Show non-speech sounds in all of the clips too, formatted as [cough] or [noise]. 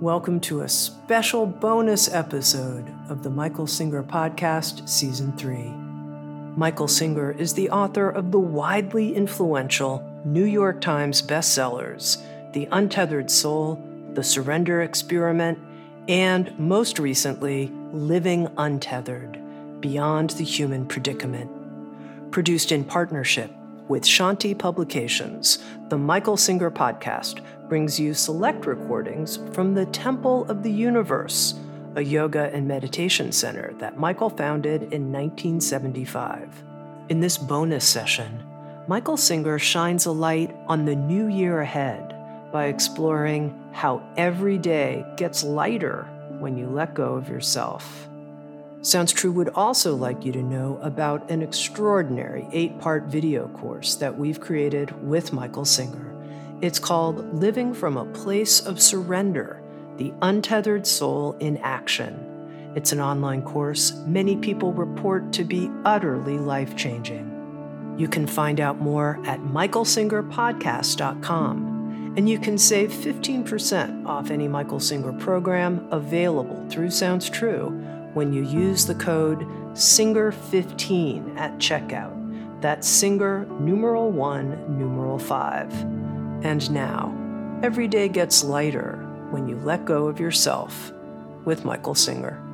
Welcome to a special bonus episode of the Michael Singer Podcast, Season 3. Michael Singer is the author of the widely influential New York Times bestsellers, The Untethered Soul, The Surrender Experiment, and most recently, Living Untethered Beyond the Human Predicament. Produced in partnership with Shanti Publications, the Michael Singer podcast brings you select recordings from the Temple of the Universe, a yoga and meditation center that Michael founded in 1975. In this bonus session, Michael Singer shines a light on the new year ahead by exploring how every day gets lighter when you let go of yourself. Sounds True would also like you to know about an extraordinary eight part video course that we've created with Michael Singer. It's called Living from a Place of Surrender The Untethered Soul in Action. It's an online course many people report to be utterly life changing. You can find out more at michaelsingerpodcast.com, and you can save 15% off any Michael Singer program available through Sounds True when you use the code SINGER15 at checkout. That's SINGER numeral 1 numeral 5. And now, every day gets lighter when you let go of yourself with Michael Singer.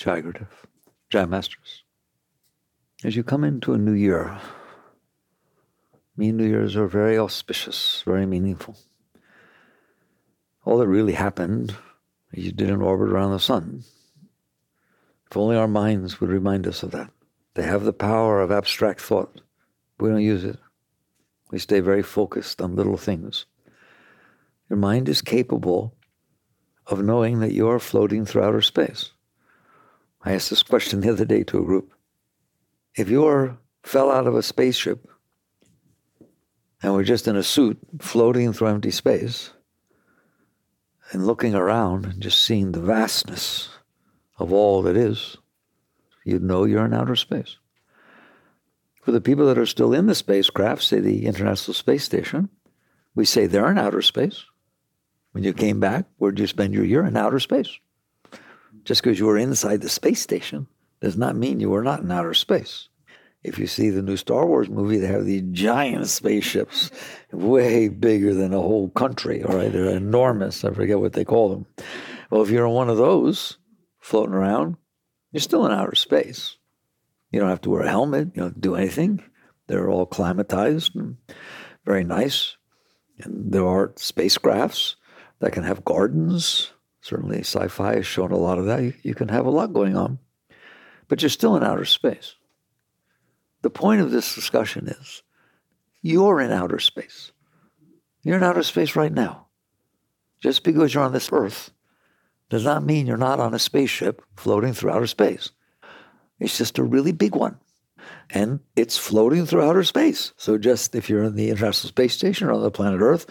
Jai Gurudev, Masters. As you come into a new year, me New Years are very auspicious, very meaningful. All that really happened, you did an orbit around the sun. If only our minds would remind us of that. They have the power of abstract thought. We don't use it. We stay very focused on little things. Your mind is capable of knowing that you are floating through outer space. I asked this question the other day to a group. If you were, fell out of a spaceship and were just in a suit floating through empty space and looking around and just seeing the vastness of all that is, you'd know you're in outer space. For the people that are still in the spacecraft, say the International Space Station, we say they're in outer space. When you came back, where'd you spend your year? In outer space. Just because you were inside the space station does not mean you were not in outer space. If you see the new Star Wars movie, they have these giant spaceships, way bigger than a whole country, all right? They're enormous. I forget what they call them. Well, if you're in one of those floating around, you're still in outer space. You don't have to wear a helmet, you don't do anything. They're all climatized and very nice. And there are spacecrafts that can have gardens, Certainly, sci fi has shown a lot of that. You, you can have a lot going on, but you're still in outer space. The point of this discussion is you're in outer space. You're in outer space right now. Just because you're on this earth does not mean you're not on a spaceship floating through outer space. It's just a really big one. And it's floating through outer space. So just if you're in the International Space Station or on the planet Earth,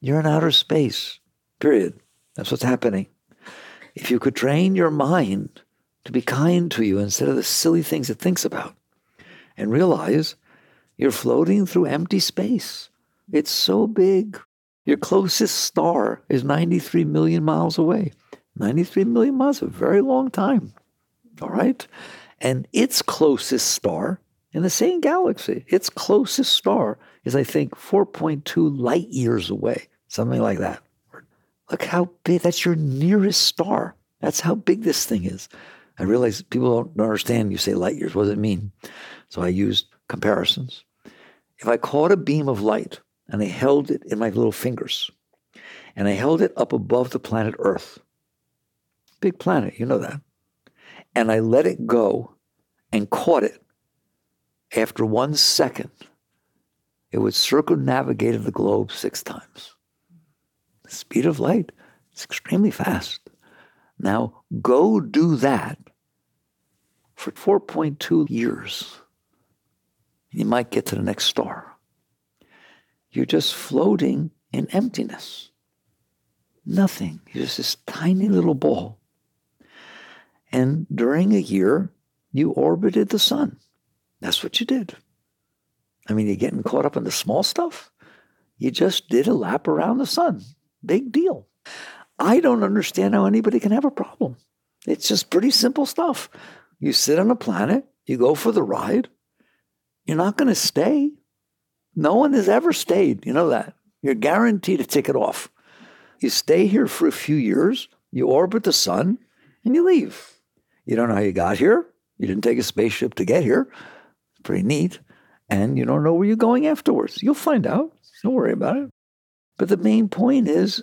you're in outer space. Period. That's what's happening. If you could train your mind to be kind to you instead of the silly things it thinks about, and realize you're floating through empty space. It's so big. Your closest star is 93 million miles away. 93 million miles, a very long time. All right? And its closest star in the same galaxy, its closest star is, I think, 4.2 light years away, something like that. Look how big, that's your nearest star. That's how big this thing is. I realize people don't understand. You say light years, what does it mean? So I used comparisons. If I caught a beam of light and I held it in my little fingers, and I held it up above the planet Earth, big planet, you know that, and I let it go and caught it, after one second, it would circumnavigate the globe six times. The speed of light. It's extremely fast. Now go do that for 4.2 years. You might get to the next star. You're just floating in emptiness. Nothing. You're just this tiny little ball. And during a year, you orbited the sun. That's what you did. I mean, you're getting caught up in the small stuff. You just did a lap around the sun. Big deal. I don't understand how anybody can have a problem. It's just pretty simple stuff. You sit on a planet, you go for the ride. You're not going to stay. No one has ever stayed. You know that. You're guaranteed a ticket off. You stay here for a few years, you orbit the sun, and you leave. You don't know how you got here. You didn't take a spaceship to get here. It's pretty neat. And you don't know where you're going afterwards. You'll find out. Don't worry about it. But the main point is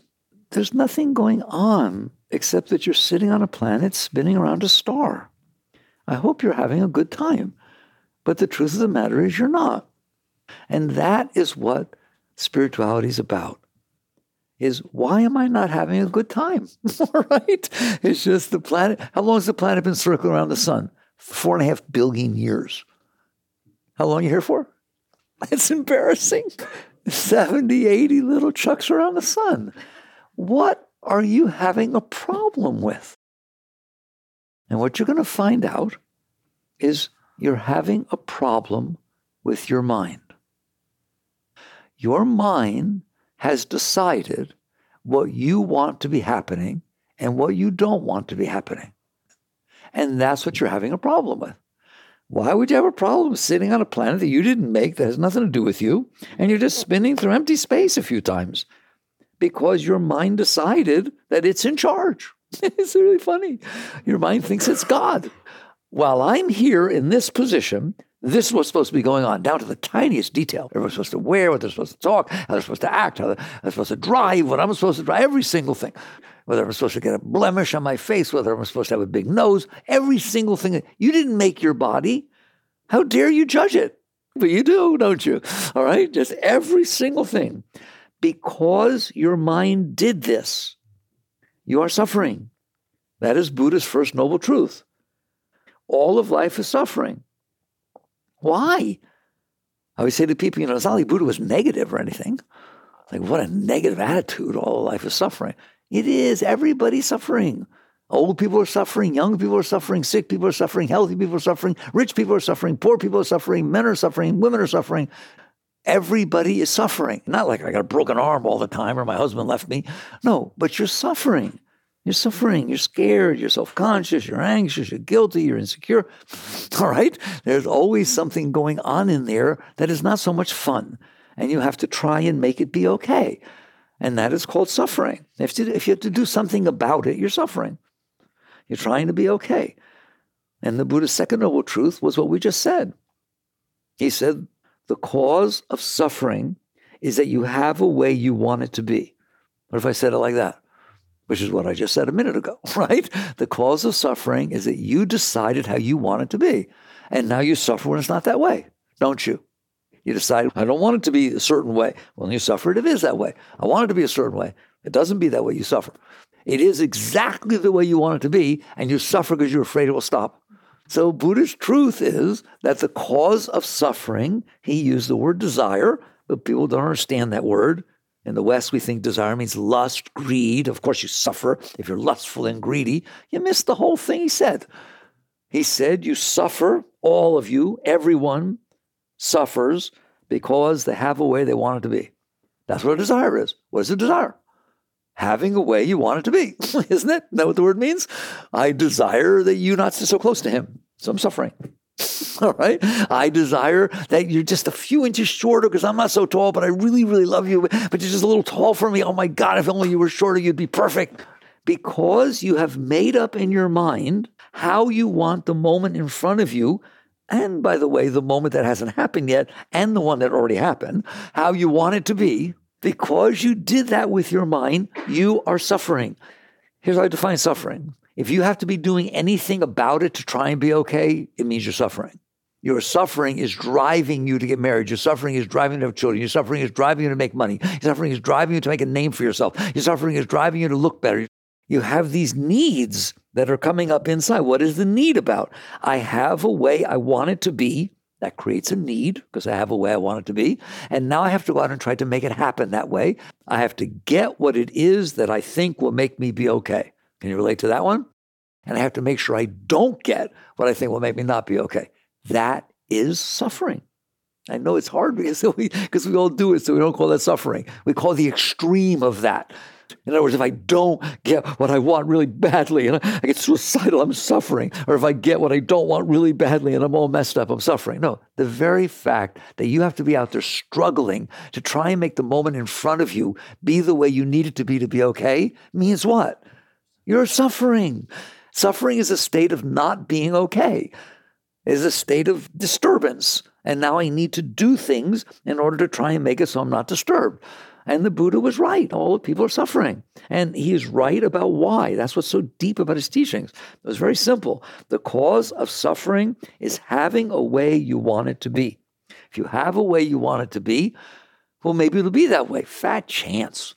there's nothing going on except that you're sitting on a planet spinning around a star. I hope you're having a good time. But the truth of the matter is you're not. And that is what spirituality is about. Is why am I not having a good time? [laughs] All right? It's just the planet. How long has the planet been circling around the sun? Four and a half billion years. How long are you here for? [laughs] It's embarrassing. 70, 80 little chucks around the sun. What are you having a problem with? And what you're going to find out is you're having a problem with your mind. Your mind has decided what you want to be happening and what you don't want to be happening. And that's what you're having a problem with. Why would you have a problem sitting on a planet that you didn't make that has nothing to do with you and you're just spinning through empty space a few times? Because your mind decided that it's in charge. [laughs] it's really funny. Your mind thinks it's God. While I'm here in this position, this is what's supposed to be going on, down to the tiniest detail. Everyone's supposed to wear, what they're supposed to talk, how they're supposed to act, how they're supposed to drive, what I'm supposed to drive, every single thing. Whether I'm supposed to get a blemish on my face, whether I'm supposed to have a big nose, every single thing. You didn't make your body. How dare you judge it? But you do, don't you? All right? Just every single thing. Because your mind did this, you are suffering. That is Buddha's first noble truth. All of life is suffering. Why? I always say to people, you know, it's not like Buddha was negative or anything. Like, what a negative attitude. All life is suffering. It is. Everybody's suffering. Old people are suffering, young people are suffering, sick people are suffering, healthy people are suffering, rich people are suffering, poor people are suffering, men are suffering, women are suffering. Everybody is suffering. Not like I got a broken arm all the time or my husband left me. No, but you're suffering. You're suffering, you're scared, you're self conscious, you're anxious, you're guilty, you're insecure. [laughs] All right? There's always something going on in there that is not so much fun. And you have to try and make it be okay. And that is called suffering. If you, if you have to do something about it, you're suffering. You're trying to be okay. And the Buddha's second noble truth was what we just said. He said, the cause of suffering is that you have a way you want it to be. What if I said it like that? which is what I just said a minute ago, [laughs] right? The cause of suffering is that you decided how you want it to be. And now you suffer when it's not that way, don't you? You decide, I don't want it to be a certain way. Well, you suffer it, it is that way. I want it to be a certain way. It doesn't be that way, you suffer. It is exactly the way you want it to be, and you suffer because you're afraid it will stop. So, Buddhist truth is that the cause of suffering, he used the word desire, but people don't understand that word. In the West, we think desire means lust, greed. Of course, you suffer if you're lustful and greedy. You missed the whole thing he said. He said, You suffer, all of you, everyone suffers because they have a way they want it to be. That's what a desire is. What is a desire? Having a way you want it to be, [laughs] isn't it? Isn't that what the word means? I desire that you not sit so close to him. So I'm suffering. [laughs] All right. I desire that you're just a few inches shorter because I'm not so tall, but I really, really love you. But you're just a little tall for me. Oh my God, if only you were shorter, you'd be perfect. Because you have made up in your mind how you want the moment in front of you. And by the way, the moment that hasn't happened yet and the one that already happened, how you want it to be. Because you did that with your mind, you are suffering. Here's how I define suffering if you have to be doing anything about it to try and be okay, it means you're suffering. Your suffering is driving you to get married. Your suffering is driving you to have children. Your suffering is driving you to make money. Your suffering is driving you to make a name for yourself. Your suffering is driving you to look better. You have these needs that are coming up inside. What is the need about? I have a way I want it to be. That creates a need because I have a way I want it to be. And now I have to go out and try to make it happen that way. I have to get what it is that I think will make me be okay. Can you relate to that one? And I have to make sure I don't get what I think will make me not be okay. That is suffering. I know it's hard because [laughs] we, because we all do it, so we don't call that suffering. We call the extreme of that. In other words, if I don't get what I want really badly and I get suicidal, I'm suffering. Or if I get what I don't want really badly and I'm all messed up, I'm suffering. No, the very fact that you have to be out there struggling to try and make the moment in front of you be the way you need it to be to be okay means what? You're suffering. Suffering is a state of not being okay is a state of disturbance. And now I need to do things in order to try and make it so I'm not disturbed. And the Buddha was right. All the people are suffering. And he is right about why. That's what's so deep about his teachings. It was very simple. The cause of suffering is having a way you want it to be. If you have a way you want it to be, well, maybe it'll be that way. Fat chance.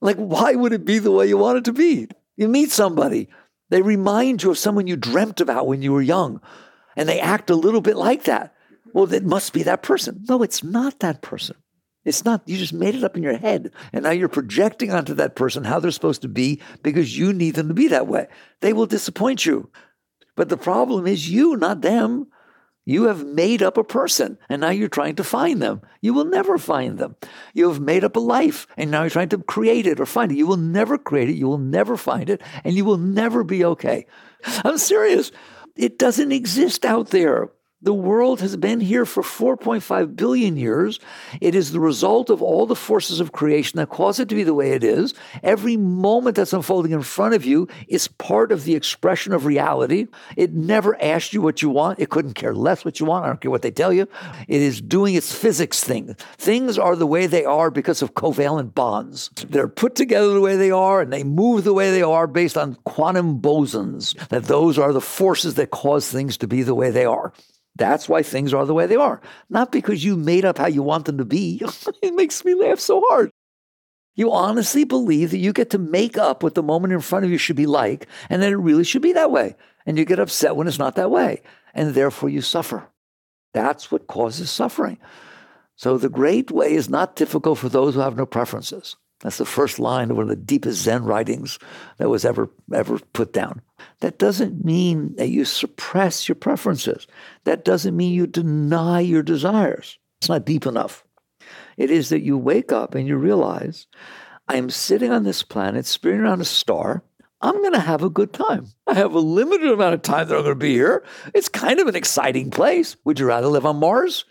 Like, why would it be the way you want it to be? You meet somebody, they remind you of someone you dreamt about when you were young and they act a little bit like that. Well, it must be that person. No, it's not that person. It's not, you just made it up in your head. And now you're projecting onto that person how they're supposed to be because you need them to be that way. They will disappoint you. But the problem is you, not them. You have made up a person and now you're trying to find them. You will never find them. You have made up a life and now you're trying to create it or find it. You will never create it. You will never find it and you will never be okay. I'm serious. It doesn't exist out there. The world has been here for 4.5 billion years. It is the result of all the forces of creation that cause it to be the way it is. Every moment that's unfolding in front of you is part of the expression of reality. It never asked you what you want. It couldn't care less what you want. I don't care what they tell you. It is doing its physics thing. Things are the way they are because of covalent bonds. They're put together the way they are and they move the way they are based on quantum bosons, that those are the forces that cause things to be the way they are. That's why things are the way they are. Not because you made up how you want them to be. [laughs] it makes me laugh so hard. You honestly believe that you get to make up what the moment in front of you should be like, and that it really should be that way. And you get upset when it's not that way. And therefore you suffer. That's what causes suffering. So the great way is not difficult for those who have no preferences. That's the first line of one of the deepest Zen writings that was ever ever put down. That doesn't mean that you suppress your preferences. That doesn't mean you deny your desires. It's not deep enough. It is that you wake up and you realize, I'm sitting on this planet, spinning around a star. I'm going to have a good time. I have a limited amount of time that I'm going to be here. It's kind of an exciting place. Would you rather live on Mars?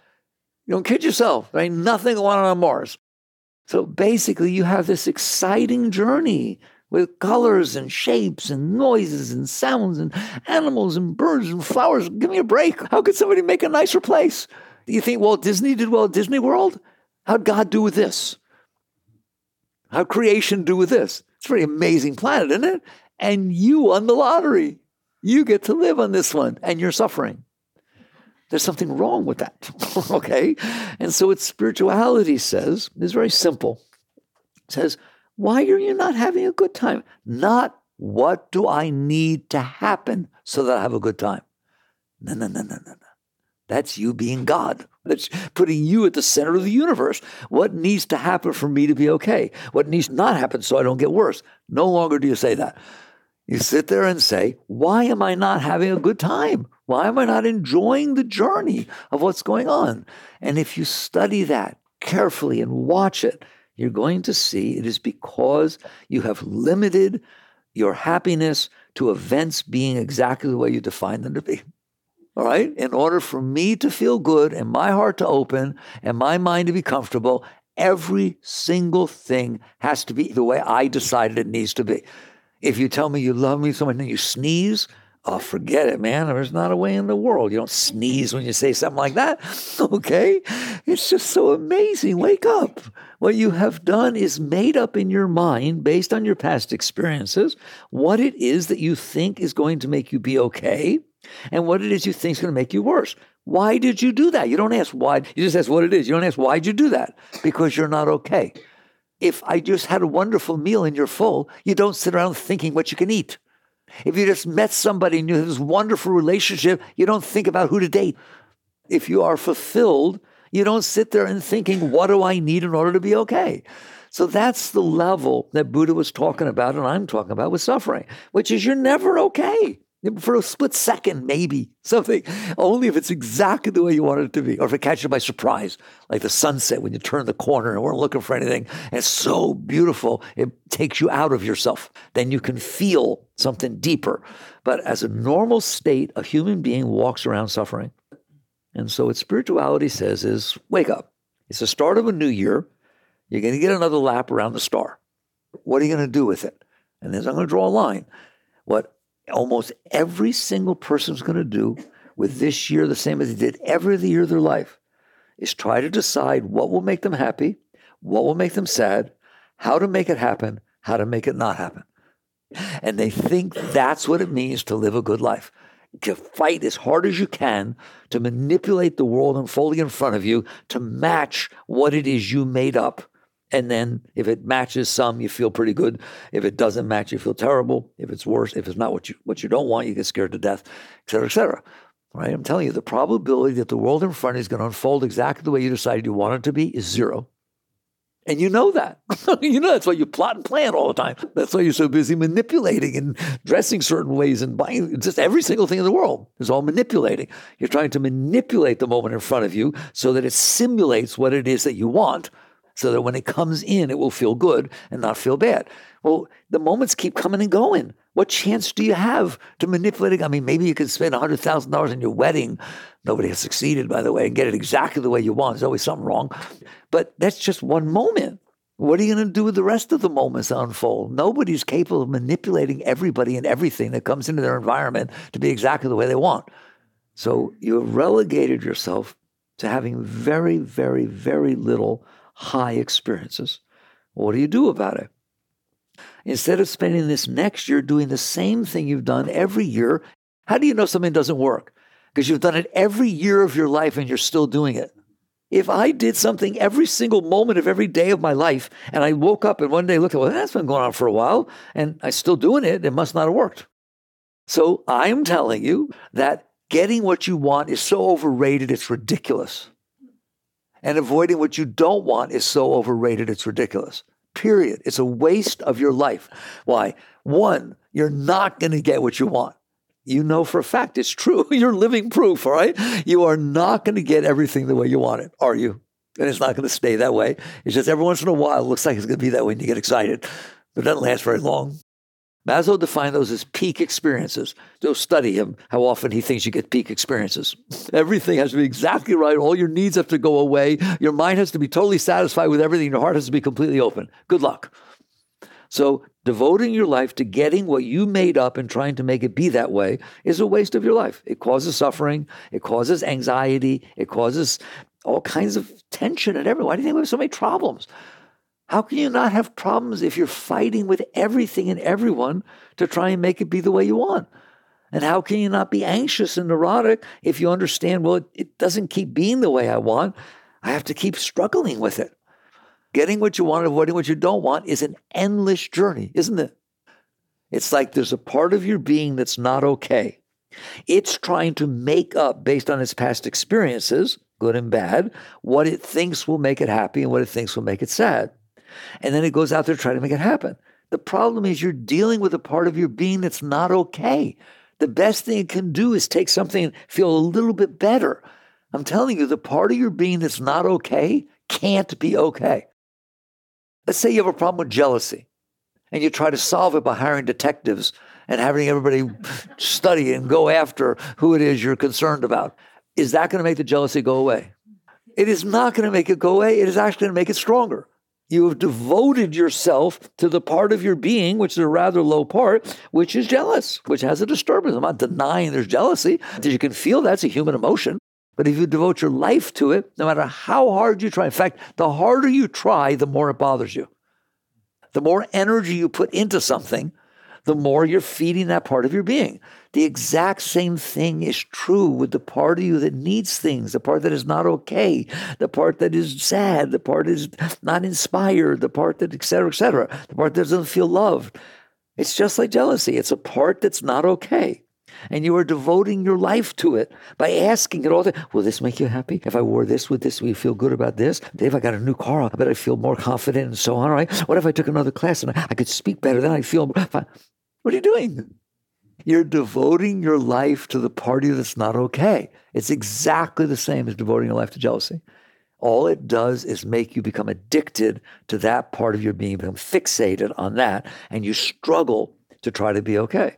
You don't kid yourself. There ain't nothing going on on Mars. So basically, you have this exciting journey with colors and shapes and noises and sounds and animals and birds and flowers. Give me a break. How could somebody make a nicer place? You think Walt Disney did well at Disney World? How'd God do with this? How'd creation do with this? It's a pretty amazing planet, isn't it? And you won the lottery. You get to live on this one, and you're suffering. There's something wrong with that. [laughs] okay? And so what spirituality says is very simple. It says, why are you not having a good time? Not what do I need to happen so that I have a good time? No, no, no, no, no, no. That's you being God. That's putting you at the center of the universe. What needs to happen for me to be okay? What needs to not happen so I don't get worse? No longer do you say that. You sit there and say, Why am I not having a good time? Why am I not enjoying the journey of what's going on? And if you study that carefully and watch it, you're going to see it is because you have limited your happiness to events being exactly the way you define them to be. All right? In order for me to feel good and my heart to open and my mind to be comfortable, every single thing has to be the way I decided it needs to be. If you tell me you love me so much and you sneeze, Oh, forget it, man. There's not a way in the world. You don't sneeze when you say something like that. [laughs] Okay? It's just so amazing. Wake up. What you have done is made up in your mind, based on your past experiences, what it is that you think is going to make you be okay and what it is you think is going to make you worse. Why did you do that? You don't ask why. You just ask what it is. You don't ask why'd you do that? Because you're not okay. If I just had a wonderful meal and you're full, you don't sit around thinking what you can eat. If you just met somebody and you have this wonderful relationship, you don't think about who to date. If you are fulfilled, you don't sit there and thinking, what do I need in order to be okay? So that's the level that Buddha was talking about and I'm talking about with suffering, which is you're never okay. For a split second, maybe something, only if it's exactly the way you want it to be, or if it catches you by surprise, like the sunset when you turn the corner and weren't looking for anything. And it's so beautiful, it takes you out of yourself. Then you can feel something deeper. But as a normal state, a human being walks around suffering. And so, what spirituality says is wake up. It's the start of a new year. You're going to get another lap around the star. What are you going to do with it? And then I'm going to draw a line. What almost every single person is going to do with this year, the same as they did every year of their life, is try to decide what will make them happy, what will make them sad, how to make it happen, how to make it not happen. And they think that's what it means to live a good life. To fight as hard as you can to manipulate the world unfolding in front of you to match what it is you made up and then if it matches some, you feel pretty good. If it doesn't match, you feel terrible. If it's worse, if it's not what you what you don't want, you get scared to death, et cetera, et cetera. Right? I'm telling you, the probability that the world in front is going to unfold exactly the way you decided you want it to be is zero. And you know that. [laughs] you know that's why you plot and plan all the time. That's why you're so busy manipulating and dressing certain ways and buying just every single thing in the world is all manipulating. You're trying to manipulate the moment in front of you so that it simulates what it is that you want so that when it comes in, it will feel good and not feel bad. Well, the moments keep coming and going. What chance do you have to manipulate it? I mean, maybe you could spend $100,000 on your wedding. Nobody has succeeded, by the way, and get it exactly the way you want. There's always something wrong. But that's just one moment. What are you going to do with the rest of the moments that unfold? Nobody's capable of manipulating everybody and everything that comes into their environment to be exactly the way they want. So you have relegated yourself to having very, very, very little high experiences. What do you do about it? Instead of spending this next year doing the same thing you've done every year, how do you know something doesn't work? Because you've done it every year of your life and you're still doing it. If I did something every single moment of every day of my life and I woke up and one day looked at, well, that's been going on for a while and I'm still doing it, it must not have worked. So I'm telling you that getting what you want is so overrated, it's ridiculous. And avoiding what you don't want is so overrated, it's ridiculous. Period. It's a waste of your life. Why? One, you're not going to get what you want. You know for a fact it's true. [laughs] You're living proof, all right? You are not going to get everything the way you want it, are you? And it's not going to stay that way. It's just every once in a while, it looks like it's going to be that way and you get excited. But it doesn't last very long. Maslow defined those as peak experiences. Go study him, how often he thinks you get peak experiences. [laughs] Everything has to be exactly right. All your needs have to go away. Your mind has to be totally satisfied with everything. Your heart has to be completely open. Good luck. So, devoting your life to getting what you made up and trying to make it be that way is a waste of your life. It causes suffering, it causes anxiety, it causes all kinds of tension and everything. Why do you think we have so many problems? How can you not have problems if you're fighting with everything and everyone to try and make it be the way you want? And how can you not be anxious and neurotic if you understand, well, it, it, doesn't keep being the way I want? I have to keep struggling with it. Getting what you want, and avoiding what you don't want is an endless journey, isn't it? It's like there's a part of your being that's not okay. It's trying to make up, based on its past experiences, good and bad, what it thinks will make it happy and what it thinks will make it sad. And then it goes out there trying to make it happen. The problem is you're dealing with a part of your being that's not okay. The best thing it can do is take something and feel a little bit better. I'm telling you, the part of your being that's not okay can't be okay. Let's say you have a problem with jealousy and you try to solve it by hiring detectives and having everybody [laughs] study and go after who it is you're concerned about. Is that going to make the jealousy go away? It is not going to make it go away. It is actually going to make it stronger. You have devoted yourself to the part of your being, which is a rather low part, which is jealous, which has a disturbance. I'm not denying there's jealousy, because you can feel that's a human emotion. But if you devote your life to it, no matter how hard you try, in fact, the harder you try, the more it bothers you. The more energy you put into something, the more you're feeding that part of your being. The exact same thing is true with the part of you that needs things, the part that is not okay, the part that is sad, the part that is not inspired, the part that, et cetera, et cetera, the part that doesn't feel loved. It's just like jealousy. It's a part that's not okay. And you are devoting your life to it by asking it all the time. Will this make you happy? If I wore this, would this, will you feel good about this? If I got a new car, I bet I feel more confident and so on, right? What if I took another class and I could speak better? Then I feel fine. What are you doing? You're devoting your life to the party that's not okay. It's exactly the same as devoting your life to jealousy. All it does is make you become addicted to that part of your being, become fixated on that, and you struggle to try to be okay.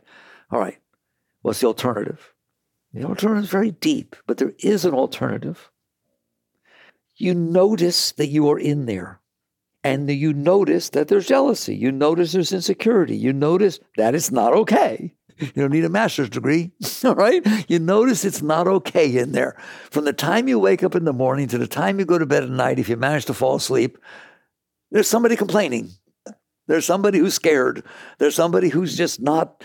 All right, what's the alternative? The alternative is very deep, but there is an alternative. You notice that you are in there, and you notice that there's jealousy. You notice there's insecurity. You notice that it's not okay. You don't need a master's degree, [laughs] all right? You notice it's not okay in there. From the time you wake up in the morning to the time you go to bed at night, if you manage to fall asleep, there's somebody complaining. There's somebody who's scared. There's somebody who's just not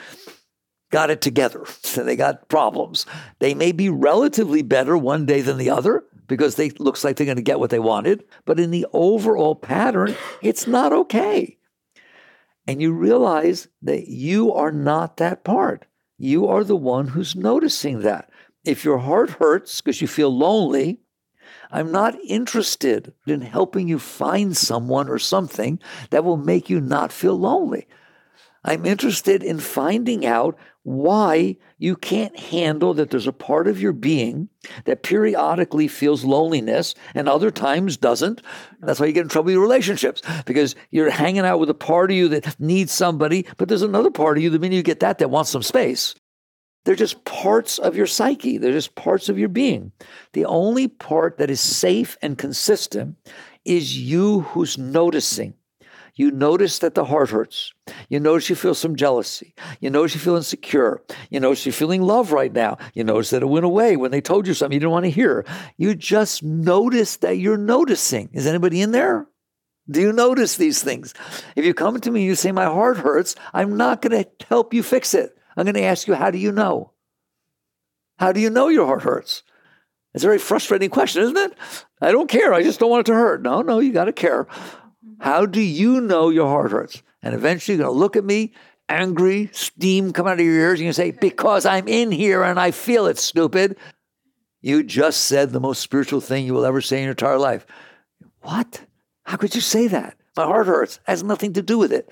got it together. So [laughs] they got problems. They may be relatively better one day than the other because they looks like they're going to get what they wanted, but in the overall pattern, it's not okay. And you realize that you are not that part. You are the one who's noticing that. If your heart hurts because you feel lonely, I'm not interested in helping you find someone or something that will make you not feel lonely. I'm interested in finding out why you can't handle that there's a part of your being that periodically feels loneliness and other times doesn't. That's why you get in trouble with your relationships because you're hanging out with a part of you that needs somebody, but there's another part of you the minute you get that that wants some space. They're just parts of your psyche. They're just parts of your being. The only part that is safe and consistent is you who's noticing. You notice that the heart hurts. You notice you feel some jealousy. You notice you feel insecure. You notice you're feeling love right now. You notice that it went away when they told you something you didn't want to hear. You just notice that you're noticing. Is anybody in there? Do you notice these things? If you come to me and you say, My heart hurts, I'm not going to help you fix it. I'm going to ask you, How do you know? How do you know your heart hurts? It's a very frustrating question, isn't it? I don't care. I just don't want it to hurt. No, no, you got to care. Mm-hmm. How do you know your heart hurts? And eventually you're going to look at me, angry, steam come out of your ears, and you say, Because I'm in here and I feel it, stupid. You just said the most spiritual thing you will ever say in your entire life. What? How could you say that? My heart hurts. It has nothing to do with it.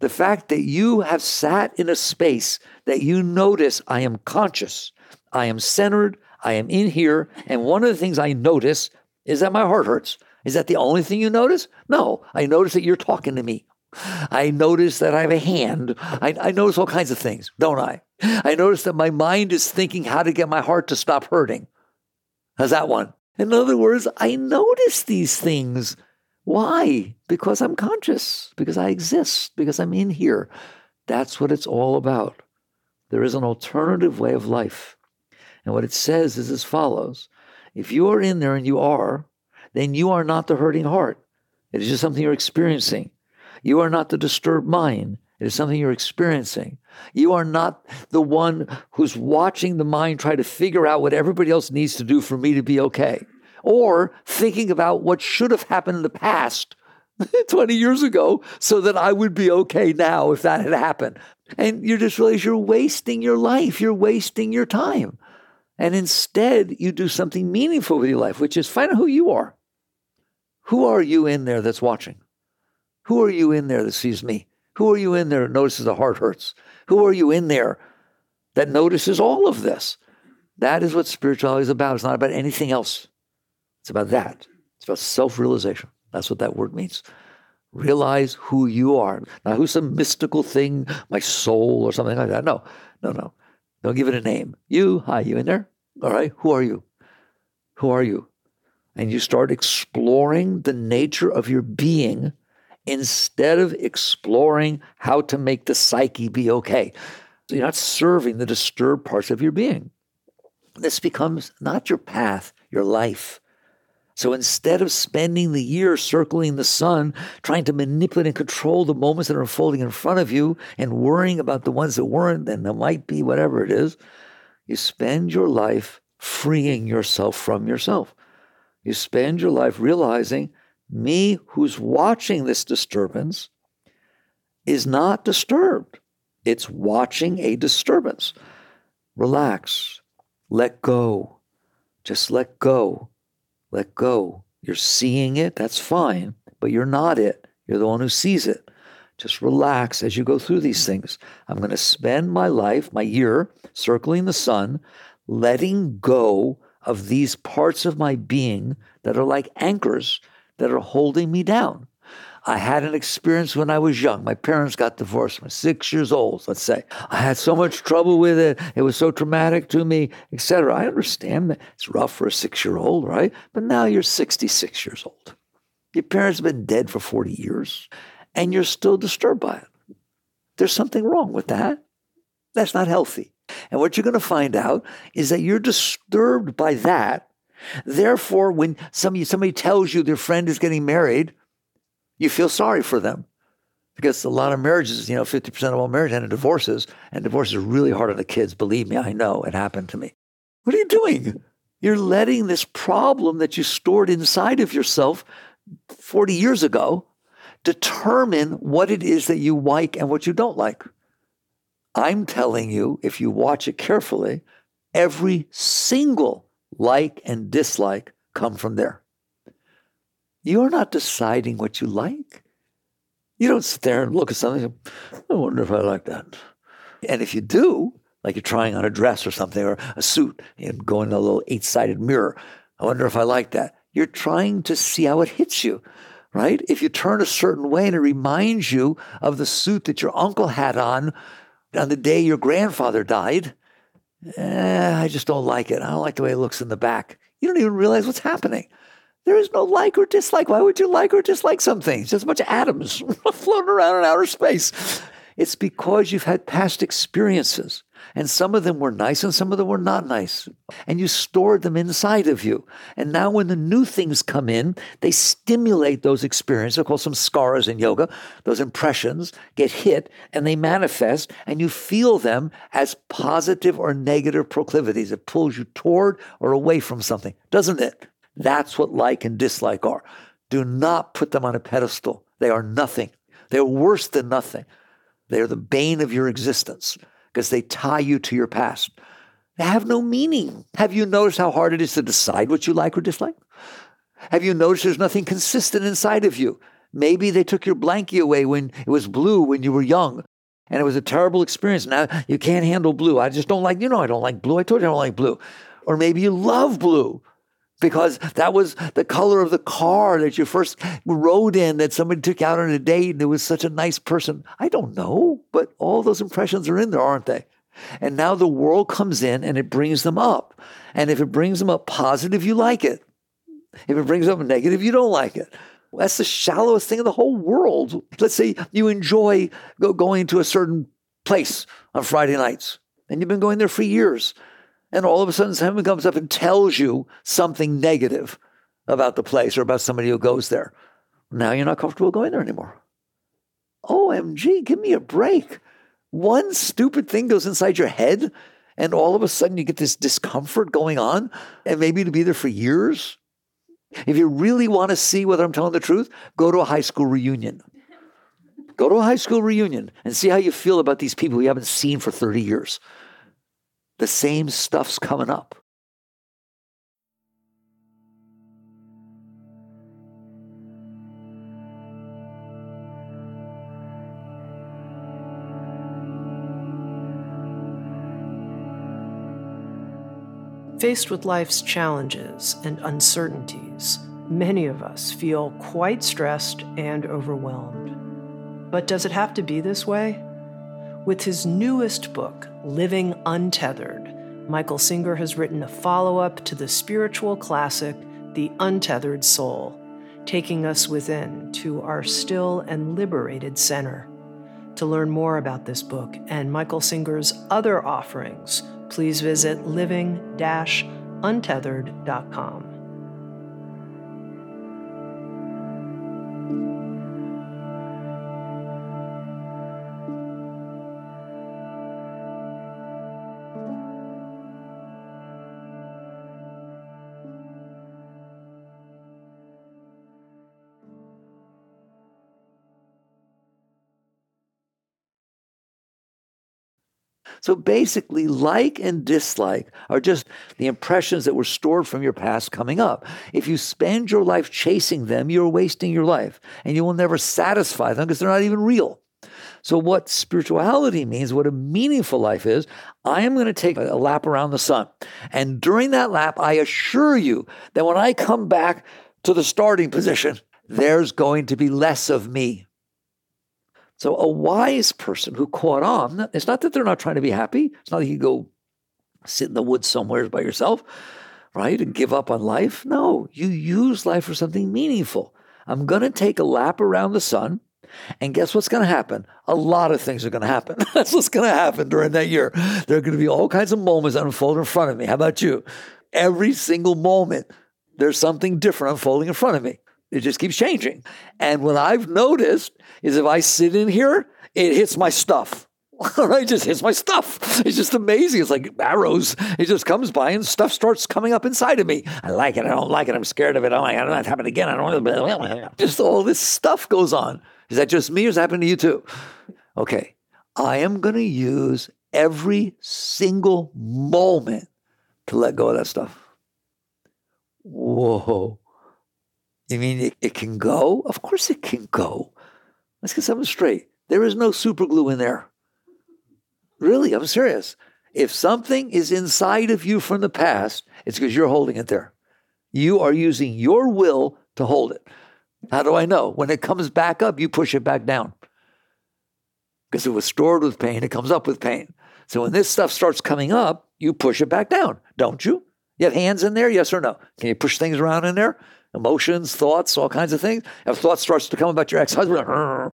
The fact that you have sat in a space that you notice I am conscious, I am centered, I am in here, and one of the things I notice is that my heart hurts. Is that the only thing you notice? No, I notice that you're talking to me. I notice that I have a hand. I, I, notice all kinds of things, don't I? I notice that my mind is thinking how to get my heart to stop hurting. How's that one? In other words, I notice these things. Why? Because I'm conscious, because I exist, because I'm in here. That's what it's all about. There is an alternative way of life. And what it says is as follows If you are in there and you are, then you are not the hurting heart. It is just something you're experiencing. You are not the disturbed mind. It is something you're experiencing. You are not the one who's watching the mind try to figure out what everybody else needs to do for me to be okay, or thinking about what should have happened in the past [laughs] 20 years ago so that I would be okay now if that had happened. And you just realize you're wasting your life, you're wasting your time. And instead, you do something meaningful with your life, which is find out who you are. Who are you in there that's watching? Who are you in there that sees me? Who are you in there that notices the heart hurts? Who are you in there that notices all of this? That is what spirituality is about. It's not about anything else. It's about that. It's about self realization. That's what that word means. Realize who you are. Not who's some mystical thing, my soul or something like that. No, no, no. Don't give it a name. You, hi, you in there? All right. Who are you? Who are you? And you start exploring the nature of your being instead of exploring how to make the psyche be okay. So you're not serving the disturbed parts of your being. This becomes not your path, your life. So instead of spending the year circling the sun, trying to manipulate and control the moments that are unfolding in front of you and worrying about the ones that weren't and that might be, whatever it is, you spend your life freeing yourself from yourself. You spend your life realizing me who's watching this disturbance is not disturbed. It's watching a disturbance. Relax. Let go. Just let go. Let go. You're seeing it, that's fine, but you're not it. You're the one who sees it. Just relax as you go through these things. I'm going to spend my life, my year, circling the sun, letting go of these parts of my being that are like anchors that are holding me down. I had an experience when I was young. My parents got divorced. Was six years old, let's say. I had so much trouble with it. It was so traumatic to me, etc. I understand that it's rough for a six year old, right? But now you're 66 years old. Your parents have been dead for 40 years, and you're still disturbed by it. There's something wrong with that. That's not healthy. And what you're going to find out is that you're disturbed by that. Therefore, when somebody, somebody tells you their friend is getting married, you feel sorry for them because a lot of marriages, you know, 50% of all marriages end in divorces, and divorce is really hard on the kids. Believe me, I know it happened to me. What are you doing? You're letting this problem that you stored inside of yourself 40 years ago determine what it is that you like and what you don't like. I'm telling you, if you watch it carefully, every single like and dislike come from there. You're not deciding what you like. You don't sit there and look at something. And, I wonder if I like that. And if you do, like you're trying on a dress or something or a suit and go in a little eight sided mirror, I wonder if I like that. You're trying to see how it hits you, right? If you turn a certain way and it reminds you of the suit that your uncle had on on the day your grandfather died, eh, I just don't like it. I don't like the way it looks in the back. You don't even realize what's happening. There is no like or dislike. Why would you like or dislike something? It's just a bunch of atoms [laughs] floating around in outer space. It's because you've had past experiences. And some of them were nice and some of them were not nice. And you stored them inside of you. And now when the new things come in, they stimulate those experiences. I call samskaras in yoga. Those impressions get hit and they manifest and you feel them as positive or negative proclivities. It pulls you toward or away from something, doesn't it? That's what like and dislike are. Do not put them on a pedestal. They are nothing. They're worse than nothing. They are the bane of your existence because they tie you to your past. They have no meaning. Have you noticed how hard it is to decide what you like or dislike? Have you noticed there's nothing consistent inside of you? Maybe they took your blankie away when it was blue when you were young and it was a terrible experience. Now you can't handle blue. I just don't like, you know, I don't like blue. I told you I don't like blue. Or maybe you love blue because that was the color of the car that you first rode in that somebody took out on a date and it was such a nice person. I don't know, but all those impressions are in there, aren't they? And now the world comes in and it brings them up. And if it brings them up positive, you like it. If it brings up negative, you don't like it. That's the shallowest thing in the whole world. Let's say you enjoy going to a certain place on Friday nights and you've been going there for years and all of a sudden someone comes up and tells you something negative about the place or about somebody who goes there. Now you're not comfortable going there anymore. OMG, give me a break. One stupid thing goes inside your head, and all of a sudden you get this discomfort going on, and maybe to be there for years. If you really want to see whether I'm telling the truth, go to a high school reunion. Go to a high school reunion and see how you feel about these people you haven't seen for 30 years the same stuff's coming up. Faced with life's challenges and uncertainties, many of us feel quite stressed and overwhelmed. But does it have to be this way? With his newest book, Living Untethered, Michael Singer has written a follow up to the spiritual classic, The Untethered Soul, taking us within to our still and liberated center. To learn more about this book and Michael Singer's other offerings, please visit living untethered.com. So basically, like and dislike are just the impressions that were stored from your past coming up. If you spend your life chasing them, you're wasting your life and you will never satisfy them because they're not even real. So, what spirituality means, what a meaningful life is, I am going to take a lap around the sun. And during that lap, I assure you that when I come back to the starting position, there's going to be less of me. So, a wise person who caught on, it's not that they're not trying to be happy. It's not that you go sit in the woods somewhere by yourself, right, and give up on life. No, you use life for something meaningful. I'm going to take a lap around the sun. And guess what's going to happen? A lot of things are going to happen. [laughs] That's what's going to happen during that year. There are going to be all kinds of moments unfold in front of me. How about you? Every single moment, there's something different unfolding in front of me. It just keeps changing. And what I've noticed is if I sit in here, it hits my stuff. [laughs] it just hits my stuff. It's just amazing. It's like arrows. It just comes by and stuff starts coming up inside of me. I like it. I don't like it. I'm scared of it. Oh, I don't want to happen again. I don't want to. [laughs] Just all this stuff goes on. Is that just me or is that happening to you too? Okay. I am going to use every single moment to let go of that stuff. Whoa. You mean it, it can go? Of course it can go. Let's get something straight. There is no super glue in there. Really, I'm serious. If something is inside of you from the past, it's because you're holding it there. You are using your will to hold it. How do I know? When it comes back up, you push it back down. Because it was stored with pain, it comes up with pain. So when this stuff starts coming up, you push it back down, don't you? You have hands in there, yes or no? Can you push things around in there? Emotions, thoughts, all kinds of things. If thoughts starts to come about your ex-husband,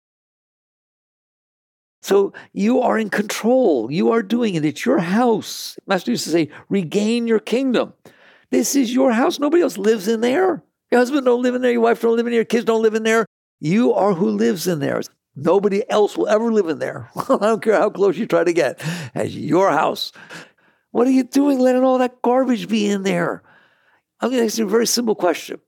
so you are in control. You are doing it. It's your house. Master used to say, regain your kingdom. This is your house. Nobody else lives in there. Your husband don't live in there. Your wife don't live in there. Your kids don't live in there. You are who lives in there. Nobody else will ever live in there. [laughs] I don't care how close you try to get. As your house. What are you doing letting all that garbage be in there? I'm going to ask you a very simple question.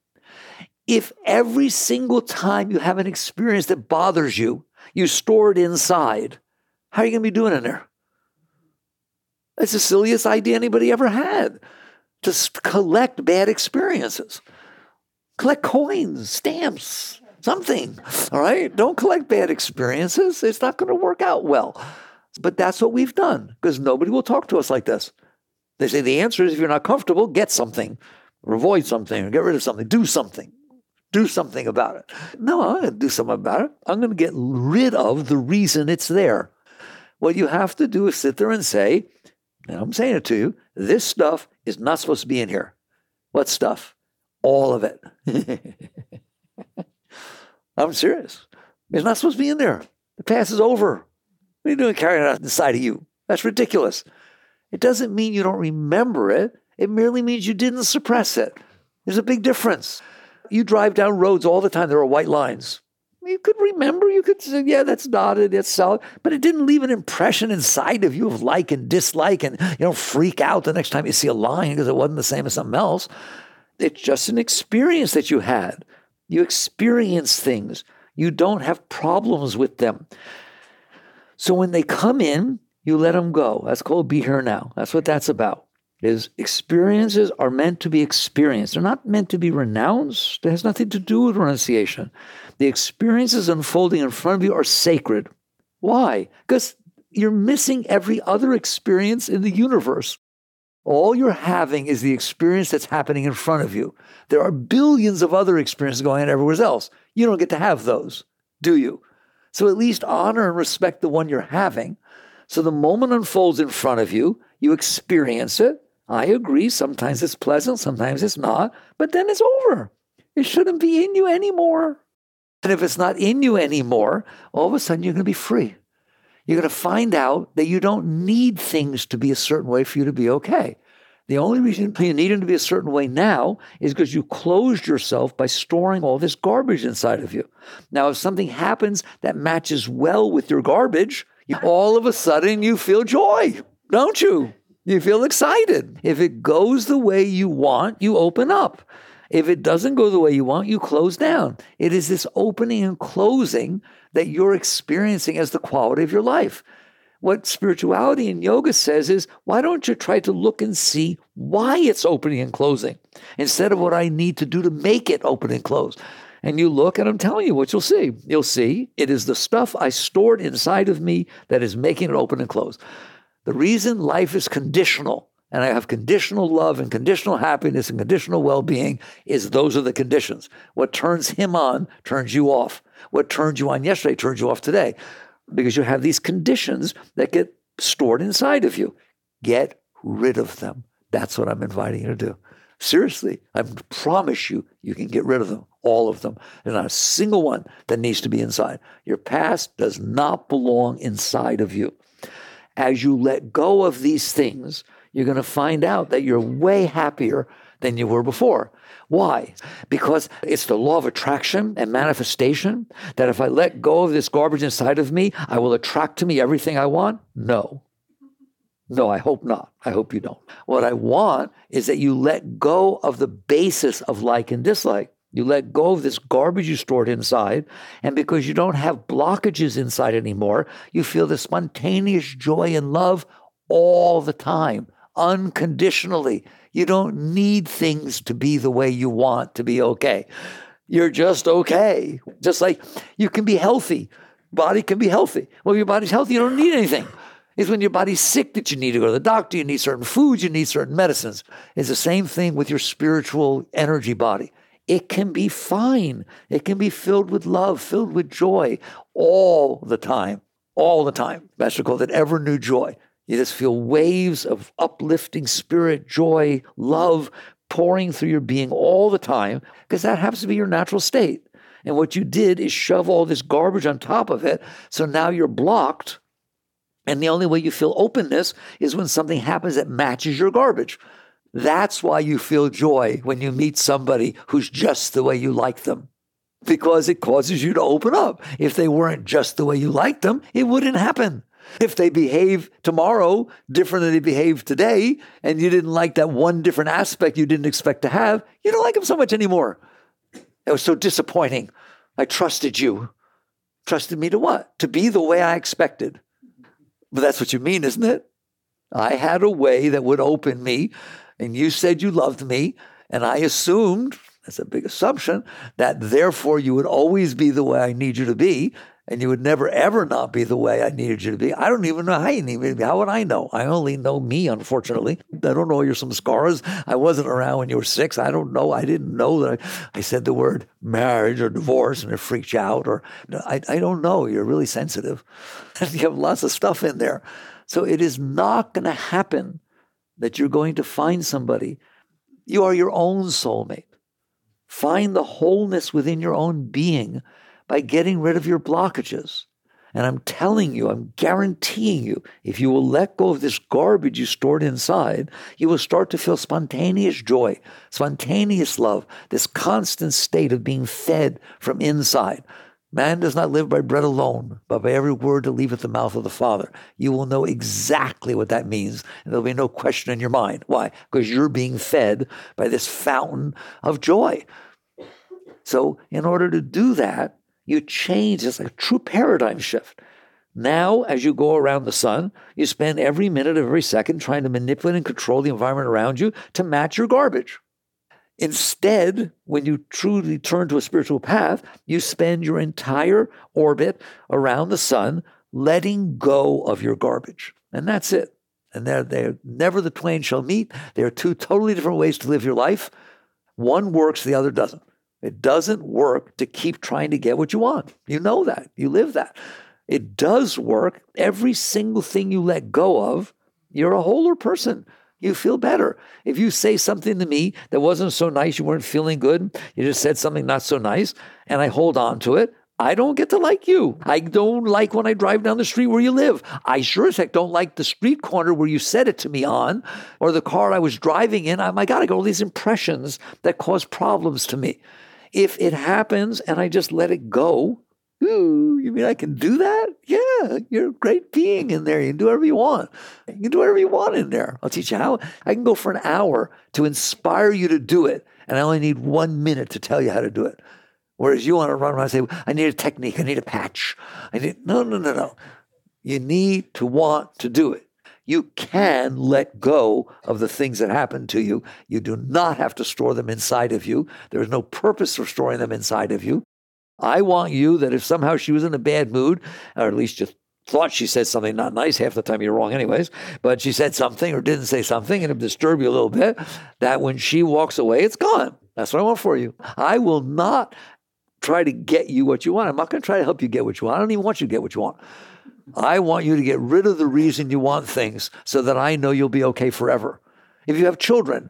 If every single time you have an experience that bothers you, you store it inside, how are you going to be doing in there? It's the silliest idea anybody ever had to collect bad experiences collect coins, stamps, something. All right? Don't collect bad experiences. It's not going to work out well. But that's what we've done because nobody will talk to us like this. They say the answer is if you're not comfortable, get something, or avoid something, or get rid of something, do something. Do something about it. No, I'm going to do something about it. I'm going to get rid of the reason it's there. What you have to do is sit there and say, and I'm saying it to you, this stuff is not supposed to be in here. What stuff? all of it. [laughs] I'm serious. It's not supposed to be in there. The past is over. What are you doing carrying it out inside of you? That's ridiculous. It doesn't mean you don't remember it. It merely means you didn't suppress it. There's a big difference. You drive down roads all the time, there are white lines. You could remember, you could say, yeah, that's dotted, it's solid, but it didn't leave an impression inside of you of like and dislike and you don't freak out the next time you see a line because it wasn't the same as something else. It's just an experience that you had. You experience things. You don't have problems with them. So when they come in, you let them go. That's called be here now. That's what that's about. Is experiences are meant to be experienced. They're not meant to be renounced. It has nothing to do with renunciation. The experiences unfolding in front of you are sacred. Why? Because you're missing every other experience in the universe. All you're having is the experience that's happening in front of you. There are billions of other experiences going on everywhere else. You don't get to have those, do you? So at least honor and respect the one you're having. So the moment unfolds in front of you, you experience it. I agree. Sometimes it's pleasant, sometimes it's not, but then it's over. It shouldn't be in you anymore. And if it's not in you anymore, all of a sudden you're going to be free you're going to find out that you don't need things to be a certain way for you to be okay. The only reason you need them to be a certain way now is because you closed yourself by storing all this garbage inside of you. Now, if something happens that matches well with your garbage, all of a sudden you feel joy, don't you? You feel excited. If it goes the way you want, you open up. If it doesn't go the way you want, you close down. It is this opening and closing that you're experiencing as the quality of your life. What spirituality and yoga says is, why don't you try to look and see why it's opening and closing instead of what I need to do to make it open and close? And you look, and I'm telling you what you'll see. You'll see it is the stuff I stored inside of me that is making it open and close. The reason life is conditional and I have conditional love and conditional happiness and conditional well being is those are the conditions. What turns him on turns you off. What turned you on yesterday turns you off today because you have these conditions that get stored inside of you. Get rid of them. That's what I'm inviting you to do. Seriously, I promise you, you can get rid of them, all of them. There's not a single one that needs to be inside. Your past does not belong inside of you. As you let go of these things, you're going to find out that you're way happier than you were before. Why? Because it's the law of attraction and manifestation that if I let go of this garbage inside of me, I will attract to me everything I want? No. No, I hope not. I hope you don't. What I want is that you let go of the basis of like and dislike. You let go of this garbage you stored inside. And because you don't have blockages inside anymore, you feel the spontaneous joy and love all the time unconditionally. You don't need things to be the way you want to be okay. You're just okay. Just like you can be healthy. Body can be healthy. Well, your body's healthy, you don't need anything. It's when your body's sick that you need to go to the doctor, you need certain foods, you need certain medicines. It's the same thing with your spiritual energy body. It can be fine. It can be filled with love, filled with joy all the time. All the time. Master called it ever new joy. You just feel waves of uplifting spirit, joy, love pouring through your being all the time because that happens to be your natural state. And what you did is shove all this garbage on top of it. So now you're blocked. And the only way you feel openness is when something happens that matches your garbage. That's why you feel joy when you meet somebody who's just the way you like them, because it causes you to open up. If they weren't just the way you liked them, it wouldn't happen. If they behave tomorrow different than they behave today, and you didn't like that one different aspect you didn't expect to have, you don't like them so much anymore. It was so disappointing. I trusted you. Trusted me to what? To be the way I expected. But that's what you mean, isn't it? I had a way that would open me, and you said you loved me, and I assumed, that's a big assumption, that therefore you would always be the way I need you to be and you would never ever not be the way I needed you to be. I don't even know how you need me to be. How would I know? I only know me, unfortunately. I don't know your samskaras. I wasn't around when you were six. I don't know. I didn't know that I, I said the word marriage or divorce and it freaked you out. Or I, I don't know. You're really sensitive. [laughs] You have lots of stuff in there. So it is not going to happen that you're going to find somebody. You are your own soulmate. Find the wholeness within your own being by getting rid of your blockages. And I'm telling you, I'm guaranteeing you, if you will let go of this garbage you stored inside, you will start to feel spontaneous joy, spontaneous love, this constant state of being fed from inside. Man does not live by bread alone, but by every word that leaveth the mouth of the Father. You will know exactly what that means, and there'll be no question in your mind. Why? Because you're being fed by this fountain of joy. So, in order to do that, you change. It's like a true paradigm shift. Now, as you go around the sun, you spend every minute of every second trying to manipulate and control the environment around you to match your garbage. Instead, when you truly turn to a spiritual path, you spend your entire orbit around the sun letting go of your garbage. And that's it. And they're, they're never the twain shall meet. There are two totally different ways to live your life. One works, the other doesn't. It doesn't work to keep trying to get what you want. You know that. You live that. It does work. Every single thing you let go of, you're a wholer person. You feel better. If you say something to me that wasn't so nice, you weren't feeling good, you just said something not so nice, and I hold on to it, I don't get to like you. I don't like when I drive down the street where you live. I sure as heck don't like the street corner where you said it to me on, or the car I was driving in. I, got all these impressions that cause problems to me. If it happens and I just let it go, ooh, you mean I can do that? Yeah, you're a great being in there. You can do whatever you want. You can do whatever you want in there. I'll teach you how. I can go for an hour to inspire you to do it, and I only need one minute to tell you how to do it. Whereas you want to run around and say, I need a technique, I need a patch. I need no, no, no, no. You need to want to do it. You can let go of the things that happen to you. You do not have to store them inside of you. There is no purpose for storing them inside of you. I want you that if somehow she was in a bad mood, or at least just thought she said something not nice, half the time you're wrong, anyways, but she said something or didn't say something and it disturbed you a little bit, that when she walks away, it's gone. That's what I want for you. I will not try to get you what you want. I'm not going to try to help you get what you want. I don't even want you to get what you want. I want you to get rid of the reason you want things so that I know you'll be okay forever. If you have children,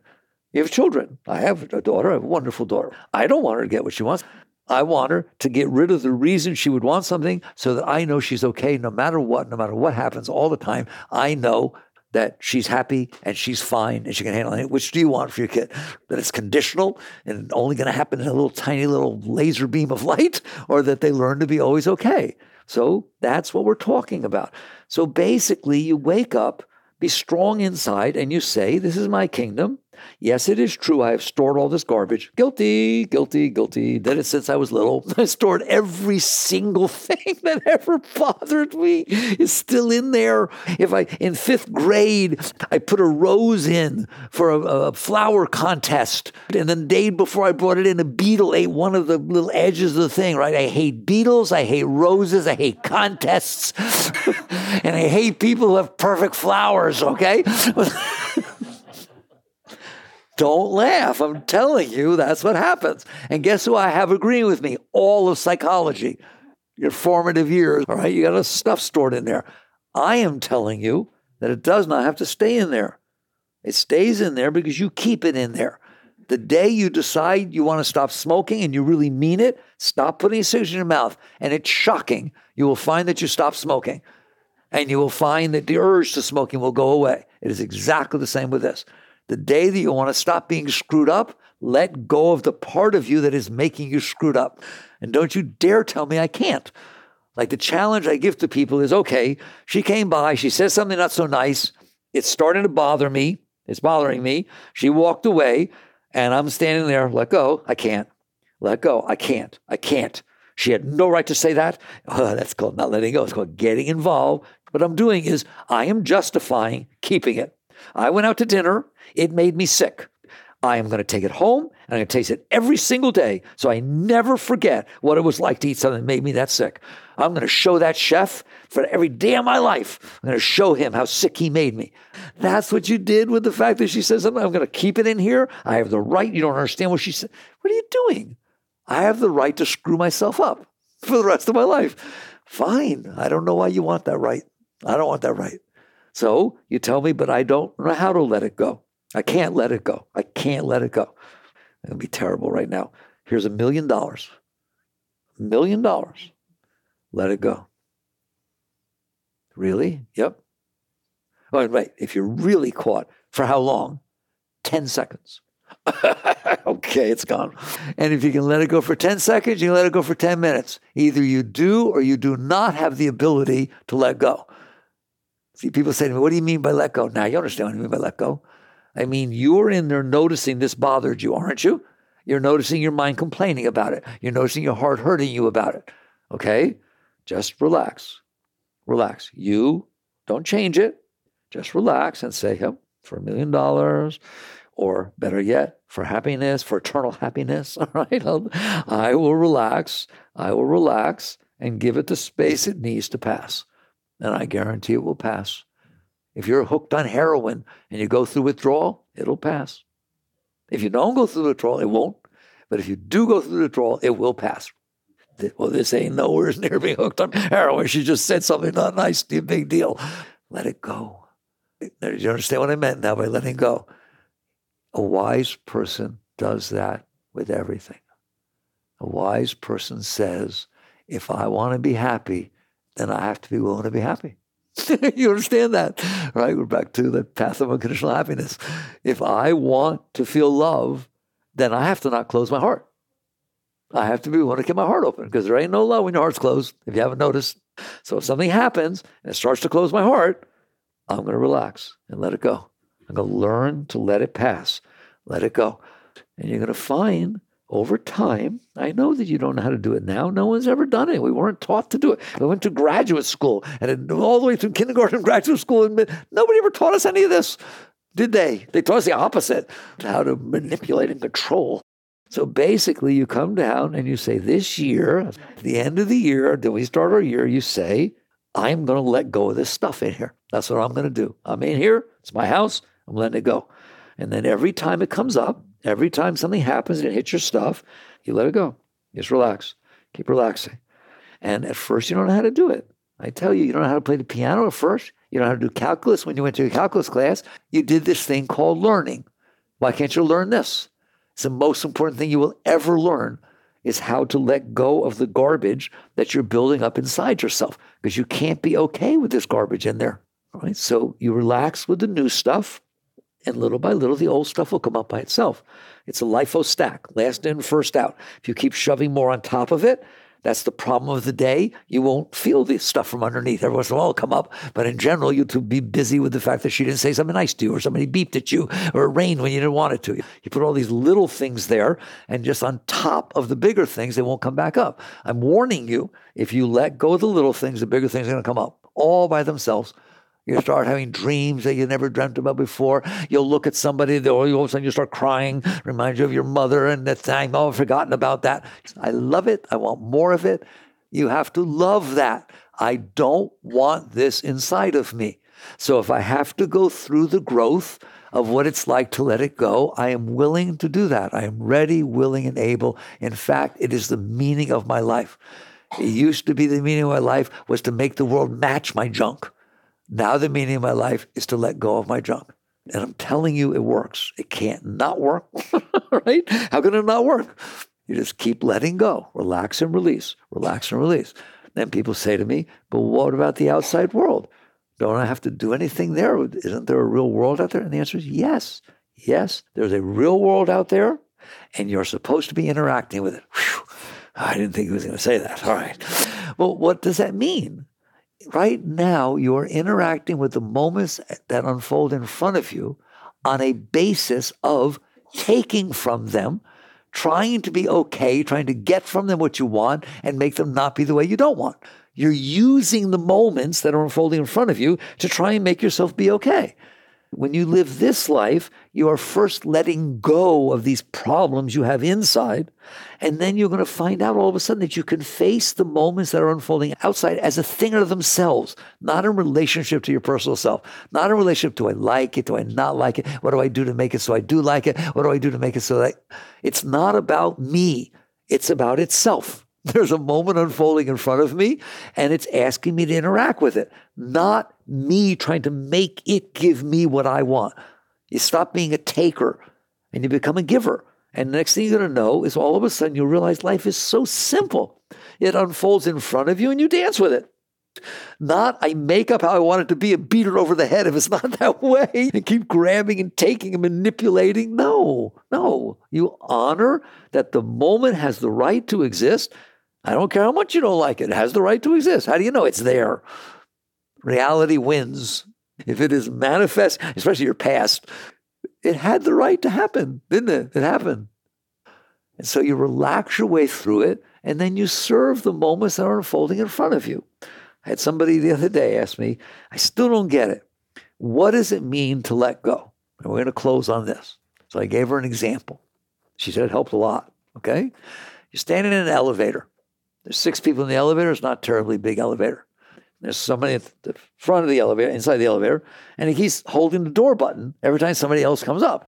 you have children. I have a daughter, I have a wonderful daughter. I don't want her to get what she wants. I want her to get rid of the reason she would want something so that I know she's okay no matter what, no matter what happens all the time. I know that she's happy and she's fine and she can handle it. Which do you want for your kid? That it's conditional and only going to happen in a little tiny little laser beam of light, [laughs] or that they learn to be always okay? So that's what we're talking about. So basically, you wake up, be strong inside, and you say, This is my kingdom. Yes, it is true. I have stored all this garbage. Guilty, guilty, guilty. Did it since I was little. [laughs] I stored every single [laughs] thing that ever bothered me is still in there. If I, in fifth grade, I put a rose in for a, a flower contest. And then the day before I brought it in, a beetle ate one of the little edges of the thing, right? I hate beetles. I hate roses. I hate contests. [laughs] and I hate people who have perfect flowers, okay? Don't laugh. I'm telling you, that's what happens. And guess who I have agreeing with me? All of psychology, your formative years. All right, you got a stuff stored in there. I am telling you that it does not have to stay in there. It stays in there because you keep it in there. The day you decide you want to stop smoking and you really mean it, stop putting cigarettes in your mouth. And it's shocking. You will find that you stop smoking. And you will find that the urge to smoking will go away. It is exactly the same with this. The day that you want to stop being screwed up, let go of the part of you that is making you screwed up. And don't you dare tell me I can't. Like the challenge I give to people is okay, she came by, she says something not so nice. It's starting to bother me. It's bothering me. She walked away, and I'm standing there, let go. I can't. Let go. I can't. I can't. She had no right to say that. Oh, that's called not letting go. It's called getting involved. What I'm doing is I am justifying keeping it. I went out to dinner. It made me sick. I am going to take it home and I'm going to taste it every single day so I never forget what it was like to eat something that made me that sick. I'm going to show that chef for every day of my life. I'm going to show him how sick he made me. That's what you did with the fact that she says something. I'm going to keep it in here. I have the right. You don't understand what she said. What are you doing? I have the right to screw myself up for the rest of my life. Fine. I don't know why you want that right. I don't want that right. So you tell me, but I don't know how to let it go. I can't let it go. I can't let it go. It would be terrible right now. Here's a million dollars. Million dollars. Let it go. Really? Yep. Oh, right. If you're really caught, for how long? 10 seconds. [laughs] okay, it's gone. And if you can let it go for 10 seconds, you let it go for 10 minutes. Either you do or you do not have the ability to let go. See, people say to me, What do you mean by let go? Now, you understand what I mean by let go. I mean, you're in there noticing this bothered you, aren't you? You're noticing your mind complaining about it. You're noticing your heart hurting you about it. Okay? Just relax. Relax. You don't change it. Just relax and say, yep, for a million dollars, or better yet, for happiness, for eternal happiness. All [laughs] right? I will relax. I will relax and give it the space it needs to pass and I guarantee it will pass. If you're hooked on heroin and you go through withdrawal, it'll pass. If you don't go through withdrawal, it won't. But if you do go through withdrawal, it will pass. Well, this ain't nowhere [laughs] near being hooked on heroin. She just said something not nice, big deal. Let it go. Do you understand what I meant now by letting go? A wise person does that with everything. A wise person says, if I want to be happy, then I have to be willing to be happy. [laughs] you understand that, right? We're back to the path of unconditional happiness. If I want to feel love, then I have to not close my heart. I have to be willing to keep my heart open because there ain't no love when your heart's closed, if you haven't noticed. So if something happens and it starts to close my heart, I'm going to relax and let it go. I'm going to learn to let it pass, let it go. And you're going to find over time, I know that you don't know how to do it now. No one's ever done it. We weren't taught to do it. We went to graduate school and all the way through kindergarten [laughs] graduate school, and nobody ever taught us any of this, did they? They taught us the opposite how to manipulate and control. So basically, you come down and you say, This year, the end of the year, then we start our year, you say, I'm going to let go of this stuff in here. That's what I'm going to do. I'm in here. It's my house. I'm letting it go. And then every time it comes up, every time something happens and it hits your stuff, you let it go. Just relax. Keep relaxing. And at first, you don't know how to do it. I tell you, you don't know how to play the piano at first. You don't know how to do calculus when you went to a calculus class. You did this thing called learning. Why can't you learn this? It's the most important thing you will ever learn is how to let go of the garbage that you're building up inside yourself because you can't be okay with this garbage in there. Right? So you relax with the new stuff, and little by little, the old stuff will come up by itself. It's a LIFO stack, last in, first out. If you keep shoving more on top of it, that's the problem of the day. You won't feel the stuff from underneath. Every once in a while it'll come up. But in general, you'll be busy with the fact that she didn't say something nice to you, or somebody beeped at you, or it rained when you didn't want it to. You put all these little things there, and just on top of the bigger things, they won't come back up. I'm warning you, if you let go of the little things, the bigger things are going to come up all by themselves you start having dreams that you never dreamt about before. You'll look at somebody, all of a sudden you start crying, reminds you of your mother, and that time, oh, I've forgotten about that. I love it. I want more of it. You have to love that. I don't want this inside of me. So if I have to go through the growth of what it's like to let it go, I am willing to do that. I am ready, willing, and able. In fact, it is the meaning of my life. It used to be the meaning of my life was to make the world match my junk. Now the meaning of my life is to let go of my junk. And I'm telling you, it works. It can't not work, [laughs] right? How can it not work? You just keep letting go, relax and release, relax and release. Then people say to me, but what about the outside world? Don't I have to do anything there? Isn't there a real world out there? And the answer is yes. Yes, there's a real world out there, and you're supposed to be interacting with it. Whew. I didn't think he was going to say that. All right. Well, what does that mean? Right now you are interacting with the moments that unfold in front of you on a basis of taking from them, trying to be okay, trying to get from them what you want and make them not be the way you don't want. You're using the moments that are unfolding in front of you to try and make yourself be okay. When you live this life, you are first letting go of these problems you have inside. And then you're going to find out all of a sudden that you can face the moments that are unfolding outside as a thing of themselves, not in relationship to your personal self, not in relationship to I like it, do I not like it? What do I do to make it so I do like it? What do I do to make it so that it's not about me, it's about itself. [laughs] There's a moment unfolding in front of me, and it's asking me to interact with it, not me trying to make it give me what I want. You stop being a taker and you become a giver. And the next thing you're going to know is all of a sudden you realize life is so simple. It unfolds in front of you and you dance with it. Not I make up how I want it to be and beat it over the head if it's [laughs] not that way and keep grabbing and taking and manipulating. No, no. You honor that the moment has the right to exist I don't care how much you don't like it. It has the right to exist. How do you know it's there? Reality wins. If it is manifest, especially your past, it had the right to happen, didn't it? It happened. And so you relax your way through it, and then you serve the moments that are unfolding in front of you. I had somebody the other day ask me, I still don't get it. What does it mean to let go? And we're going to close on this. So I gave her an example. She said it helped a lot. Okay? You're standing in an elevator. There's six people in the elevator. It's not terribly big elevator. There's somebody at the front of the elevator, inside the elevator, and he keeps holding the door button every time somebody else comes up.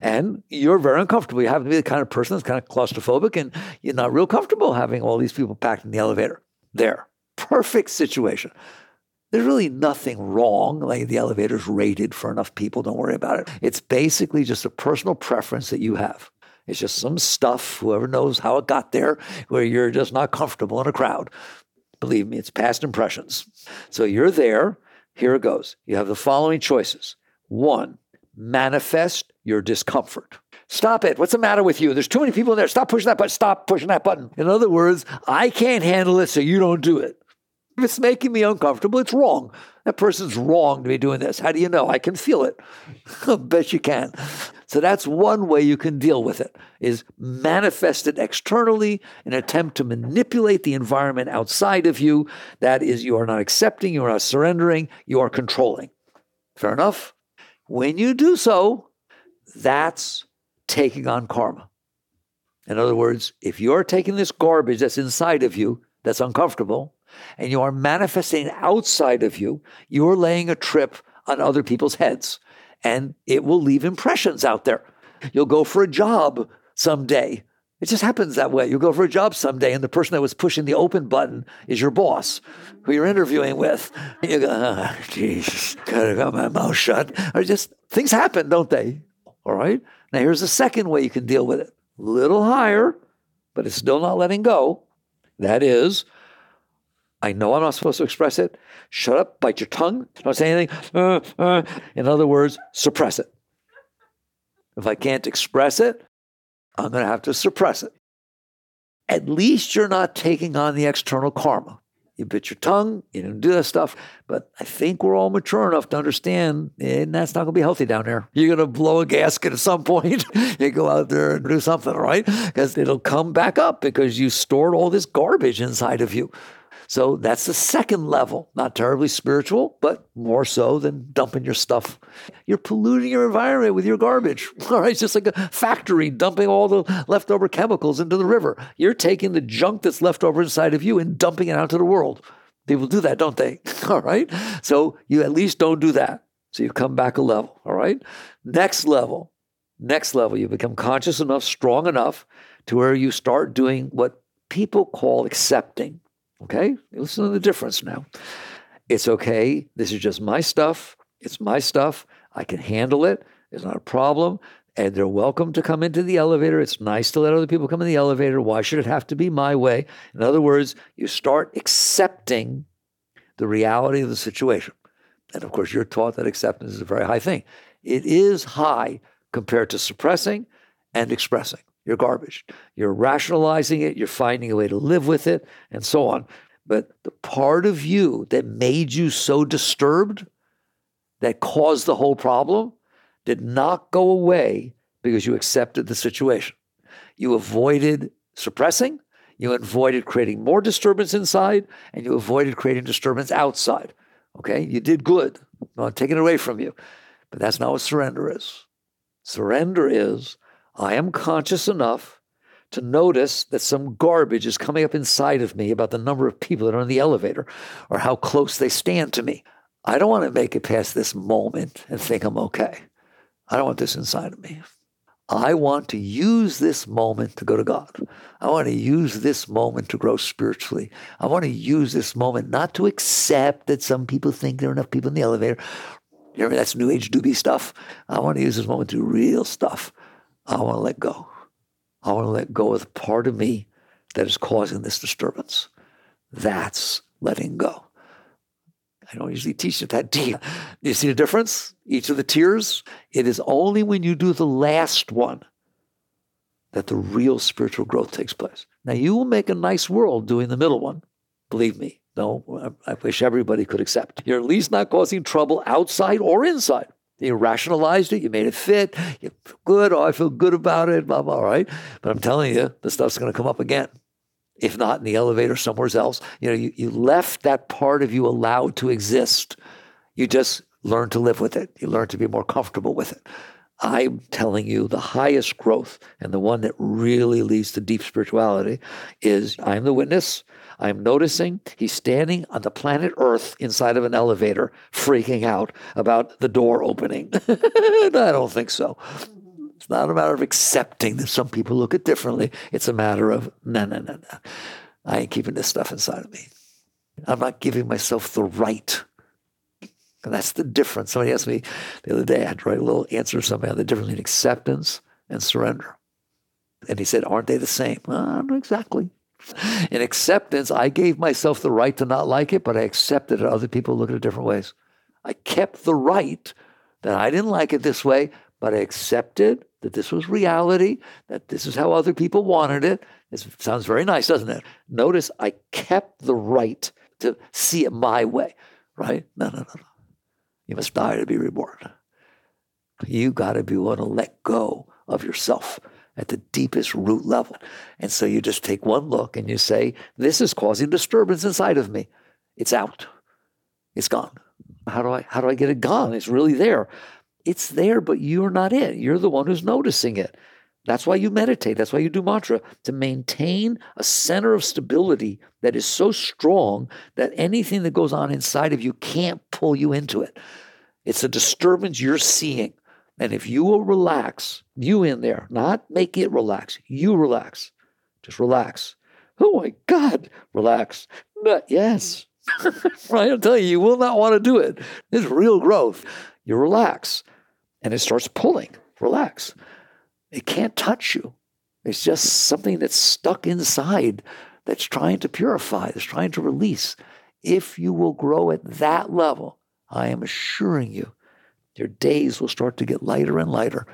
And you're very uncomfortable. You happen to be the kind of person that's kind of claustrophobic, and you're not real comfortable having all these people packed in the elevator. There. Perfect situation. There's really nothing wrong. Like the elevator's rated for enough people. Don't worry about it. It's basically just a personal preference that you have. It's just some stuff, whoever knows how it got there, where you're just not comfortable in a crowd. Believe me, it's past impressions. So you're there. Here it goes. You have the following choices. One, manifest your discomfort. Stop it. What's the matter with you? There's too many people in there. Stop pushing that button. Stop pushing that button. In other words, I can't handle it, so you don't do it. If it's making me uncomfortable, it's wrong. That person's wrong to be doing this. How do you know? I can feel it. [laughs] Bet you can. So that's one way you can deal with it is manifest it externally an attempt to manipulate the environment outside of you. That is, you are not accepting, you are not surrendering, you are controlling. Fair enough? When you do so, that's taking on karma. In other words, if you're taking this garbage that's inside of you, that's uncomfortable, and you are manifesting outside of you, you're laying a trip on other people's heads and it will leave impressions out there. You'll go for a job someday. It just happens that way. You'll go for a job someday, and the person that was pushing the open button is your boss, who you're interviewing with. And you go, oh, gotta got my mouth shut. Or just things happen, don't they? All right. Now here's the second way you can deal with it. A little higher, but it's still not letting go. That is, I know I'm not supposed to express it. Shut up, bite your tongue, don't say anything. Uh, uh. In other words, suppress it. If I can't express it, I'm going to have to suppress it. At least you're not taking on the external karma. You bit your tongue, you didn't do that stuff. But I think we're all mature enough to understand, and that's not going to be healthy down there. You're going to blow a gasket at some [laughs] point. you go out there and do something, right? Because it'll come back up because you stored all this garbage inside of you. So that's the second level, not terribly spiritual, but more so than dumping your stuff. You're polluting your environment with your garbage. [laughs] All right, it's just like a factory dumping all the leftover chemicals into the river. You're taking the junk that's left over inside of you and dumping it out to the world. People do that, don't they? [laughs] All right. So you at least don't do that. So you come back a level. All right. Next level, next level, you become conscious enough, strong enough to where you start doing what people call accepting. Okay? Listen to the difference now. It's okay. This is just my stuff. It's my stuff. I can handle it. It's not a problem. And they're welcome to come into the elevator. It's nice to let other people come in the elevator. Why should it have to be my way? In other words, you start accepting the reality of the situation. And of course, you're taught that acceptance is a very high thing. It is high compared to suppressing and expressing. You're garbage. You're rationalizing it, you're finding a way to live with it, and so on. But the part of you that made you so disturbed, that caused the whole problem, did not go away because you accepted the situation. You avoided suppressing, you avoided creating more disturbance inside, and you avoided creating disturbance outside. Okay? You did good. I'm not taking it away from you. But that's not what surrender is. Surrender is I am conscious enough to notice that some garbage is coming up inside of me about the number of people that are in the elevator or how close they stand to me. I don't want to make it past this moment and think I'm okay. I don't want this inside of me. I want to use this moment to go to God. I want to use this moment to grow spiritually. I want to use this moment not to accept that some people think there are enough people in the elevator. You know, that's New Age doobie stuff. I want to use this moment to do real stuff. I want to let go. I want to let go of the part of me that is causing this disturbance. That's letting go. I don't usually teach it that deep. You see the difference? Each of the tiers, it is only when you do the last one that the real spiritual growth takes place. Now, you will make a nice world doing the middle one. Believe me. No, I wish everybody could accept. You're at least not causing trouble outside or inside. You rationalized it, you made it fit, you good, oh, I feel good about it, blah, blah, right? But I'm telling you, the stuff's going to come up again. If not in the elevator, somewhere else. You know, you, you left that part of you allowed to exist. You just learn to live with it. You learn to be more comfortable with it. I'm telling you, the highest growth and the one that really leads to deep spirituality is I'm the witness. I'm noticing he's standing on the planet Earth inside of an elevator, freaking out about the door opening. [laughs] I don't think so. It's not a matter of accepting that some people look at differently. It's a matter of, no, no, no, no. I ain't keeping this stuff inside of me. I'm not giving myself the right. And that's the difference. Somebody asked me the other day, I had to write a little answer to somebody on the difference between acceptance and surrender. And he said, Aren't they the same? Well, not know exactly. [laughs] In acceptance, I gave myself the right to not like it, but I accepted it. Other people look at it different ways. I kept the right that I didn't like it this way, but I accepted that this was reality, that this is how other people wanted it. This sounds very nice, doesn't it? Notice I kept the right to see it my way, right? No, no, no, no. You must die to be reborn. You got to be able to let go of yourself at the deepest root level. And so you just take one look and you say, This is causing disturbance inside of me. It's out. It's gone. How do I how do I get it gone? It's really there. It's there, but you're not it. You're the one who's noticing it. That's why you meditate. That's why you do mantra to maintain a center of stability that is so strong that anything that goes on inside of you can't pull you into it. It's a disturbance you're seeing. And if you will relax, you in there, not make it relax, you relax. Just relax. Oh my God, relax. But yes. [laughs] right? I'm telling you, you will not want to do it. It's real growth. You relax and it starts pulling. Relax. It can't touch you. It's just something that's stuck inside that's trying to purify, that's trying to release. If you will grow at that level, I am assuring you, your days will start to get lighter and lighter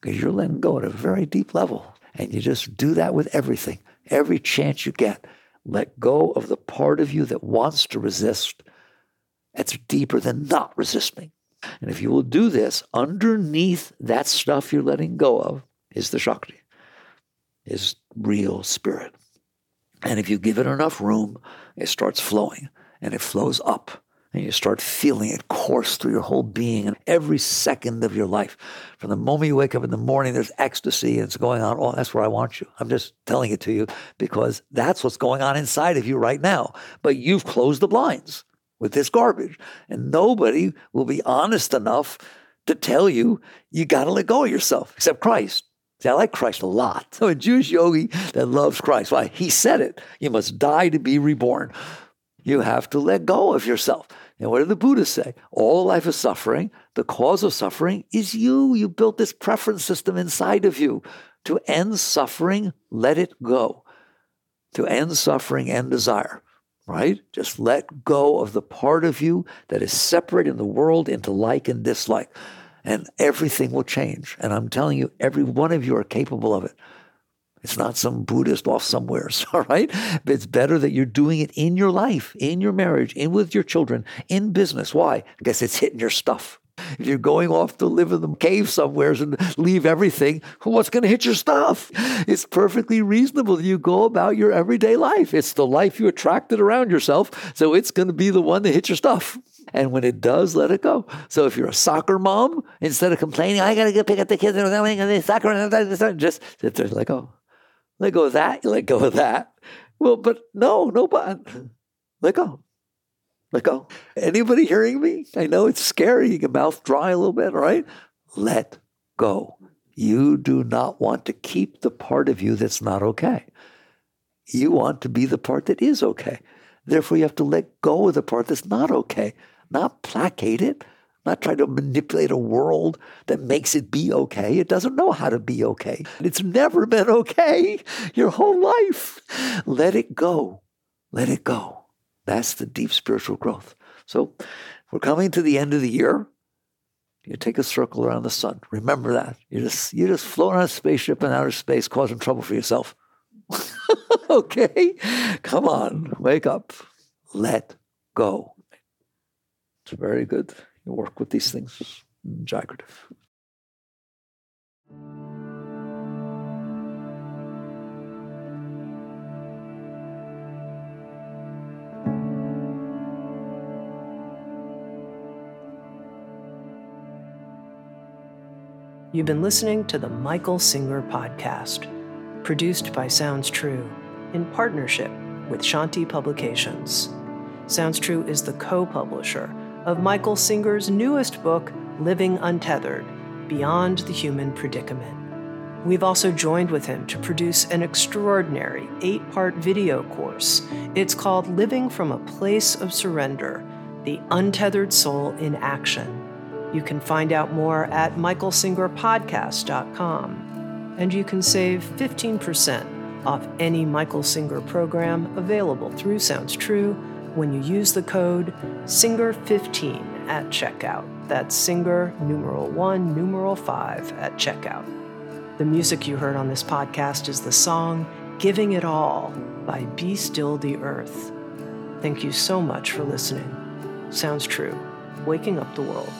because you're letting go at a very deep level. And you just do that with everything, every chance you get. Let go of the part of you that wants to resist. That's deeper than not resisting. And if you will do this, underneath that stuff you're letting go of is the Shakti, is real spirit. And if you give it enough room, it starts flowing and it flows up. And you start feeling it course through your whole being and every second of your life. From the moment you wake up in the morning, there's ecstasy and it's going on. Oh, that's where I want you. I'm just telling it to you because that's what's going on inside of you right now. But you've closed the blinds with this garbage. And nobody will be honest enough to tell you you got to let go of yourself, except Christ. See, I like Christ a lot. [laughs] So a Jewish yogi that loves Christ, why? He said it. You must die to be reborn. You have to let go of yourself. And what did the Buddha say? All life is suffering. The cause of suffering is you. You built this preference system inside of you. To end suffering, let it go. To end suffering, and desire right? Just let go of the part of you that is separate in the world into like and dislike, and everything will change. And I'm telling you, every one of you are capable of it. It's not some Buddhist off somewhere, [laughs] all right? But it's better that you're doing it in your life, in your marriage, in with your children, in business. Why? Because it's hitting your stuff. If you're going off to live in the cave somewhere and leave everything, what's going to hit your stuff? It's perfectly reasonable that you go about your everyday life. It's the life you attracted around yourself, so it's going to be the one that hits your stuff. And when it does, let it go. So if you're a soccer mom, instead of complaining, I got to go pick up the kids and they soccer, and just sit there, go. Let go of that, let go of that. Well, but no, no, but let go. Let go. Anybody hearing me? I know it's scary. Your mouth dry a little bit, right? Let go. You do not want to keep the part of you that's not okay. You want to be the part that is okay. Therefore, you have to let go of the part that's not okay, not placate it, not try to manipulate a world that makes it be okay. It doesn't know how to be okay. It's never been okay your whole life. Let it go. Let it go. That's the deep spiritual growth. So we're coming to the end of the year. You take a circle around the sun. Remember that. You're just you're just float on a spaceship in outer space causing trouble for yourself. [laughs] okay? Come on, wake up. Let go. It's very good. You work with these things. Jagrative. You've been listening to the Michael Singer Podcast, produced by Sounds True in partnership with Shanti Publications. Sounds True is the co publisher of Michael Singer's newest book, Living Untethered Beyond the Human Predicament. We've also joined with him to produce an extraordinary eight part video course. It's called Living from a Place of Surrender The Untethered Soul in Action you can find out more at michaelsingerpodcast.com. And you can save 15% off any Michael Singer program available through Sounds True when you use the code SINGER15 at checkout. That's SINGER numeral 1 numeral 5 at checkout. The music you heard on this podcast is the song Giving It All by Be Still the Earth. Thank you so much for listening. Sounds True, waking up the world.